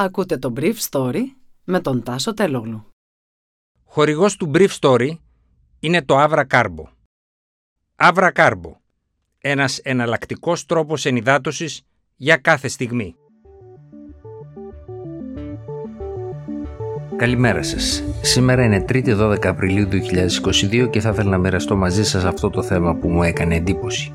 Ακούτε το Brief Story με τον Τάσο Τελόγλου. Χορηγός του Brief Story είναι το Avra Carbo. Avra Carbo. Ένας εναλλακτικός τρόπος ενυδάτωσης για κάθε στιγμή. Καλημέρα σας. Σήμερα είναι 3η 12 Απριλίου 2022 και θα ήθελα να μοιραστώ μαζί σας αυτό το θέμα που μου έκανε εντύπωση.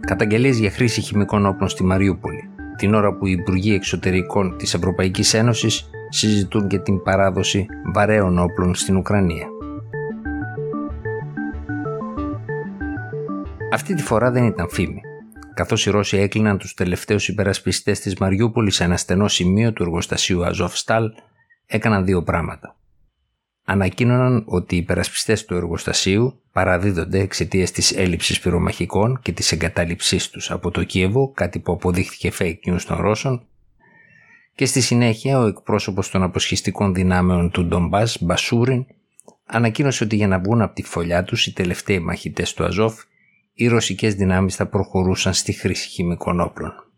Καταγγελίες για χρήση χημικών όπλων στη Μαριούπολη την ώρα που οι Υπουργοί Εξωτερικών της Ευρωπαϊκής Ένωσης συζητούν για την παράδοση βαρέων όπλων στην Ουκρανία. Αυτή τη φορά δεν ήταν φήμη. Καθώς οι Ρώσοι έκλειναν τους τελευταίους υπερασπιστές της Μαριούπολης σε ένα στενό σημείο του εργοστασίου Αζόφσταλ, έκαναν δύο πράγματα ανακοίνωναν ότι οι υπερασπιστές του εργοστασίου παραδίδονται εξαιτίας της έλλειψης πυρομαχικών και της εγκατάλειψής τους από το Κίεβο, κάτι που αποδείχθηκε fake news των Ρώσων, και στη συνέχεια ο εκπρόσωπος των αποσχιστικών δυνάμεων του Ντομπάς, Μπασούριν, ανακοίνωσε ότι για να βγουν από τη φωλιά τους οι τελευταίοι μαχητές του Αζόφ, οι ρωσικές δυνάμεις θα προχωρούσαν στη χρήση χημικών όπλων.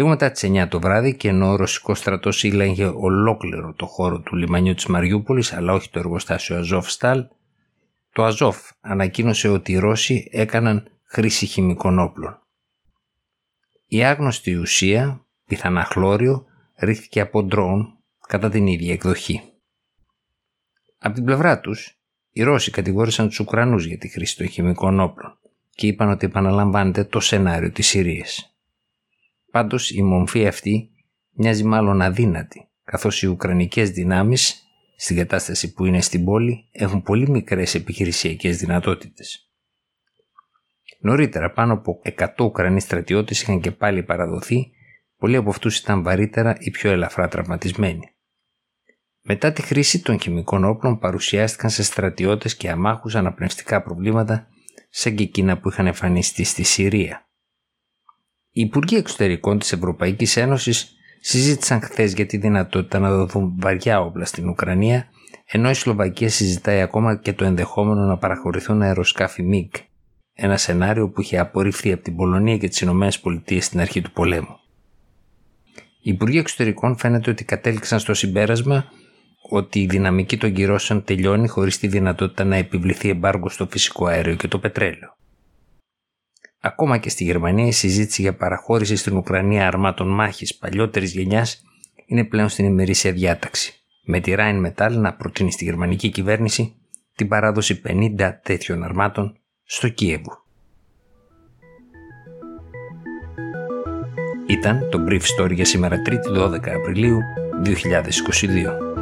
Λίγο μετά τις 9 το βράδυ και ενώ ο ρωσικό στρατός ήλεγχε ολόκληρο το χώρο του λιμανιού της Μαριούπολης, αλλά όχι το εργοστάσιο Αζόφ Στάλ, το Αζόφ ανακοίνωσε ότι οι Ρώσοι έκαναν χρήση χημικών όπλων. Η άγνωστη ουσία, πιθανά χλώριο, ρίχθηκε από ντρόουν κατά την ίδια εκδοχή. Από την πλευρά τους, οι Ρώσοι κατηγόρησαν τους Ουκρανούς για τη χρήση των χημικών όπλων και είπαν ότι επαναλαμβάνεται το σενάριο της Συρίας. Πάντως η μομφή αυτή μοιάζει μάλλον αδύνατη, καθώς οι Ουκρανικές δυνάμεις στην κατάσταση που είναι στην πόλη έχουν πολύ μικρές επιχειρησιακές δυνατότητες. Νωρίτερα πάνω από 100 Ουκρανοί στρατιώτες είχαν και πάλι παραδοθεί, πολλοί από αυτούς ήταν βαρύτερα ή πιο ελαφρά τραυματισμένοι. Μετά τη χρήση των χημικών όπλων παρουσιάστηκαν σε στρατιώτες και αμάχους αναπνευστικά προβλήματα σαν και εκείνα που είχαν εμφανιστεί στη Συρία. Οι Υπουργοί Εξωτερικών της Ευρωπαϊκής Ένωσης συζήτησαν χθες για τη δυνατότητα να δοθούν βαριά όπλα στην Ουκρανία, ενώ η Σλοβακία συζητάει ακόμα και το ενδεχόμενο να παραχωρηθούν αεροσκάφη ΜΙΚ, ένα σενάριο που είχε απορριφθεί από την Πολωνία και τις ΗΠΑ στην αρχή του πολέμου. Οι Υπουργοί Εξωτερικών φαίνεται ότι κατέληξαν στο συμπέρασμα ότι η δυναμική των κυρώσεων τελειώνει χωρίς τη δυνατότητα να επιβληθεί εμπάργκο στο φυσικό αέριο και το πετρέλαιο. Ακόμα και στη Γερμανία η συζήτηση για παραχώρηση στην Ουκρανία αρμάτων μάχης παλιότερης γενιάς είναι πλέον στην ημερήσια διάταξη, με τη Rheinmetall να προτείνει στη γερμανική κυβέρνηση την παράδοση 50 τέτοιων αρμάτων στο Κίεβο. Ήταν το Brief Story για σήμερα 3η 12 Απριλίου 2022.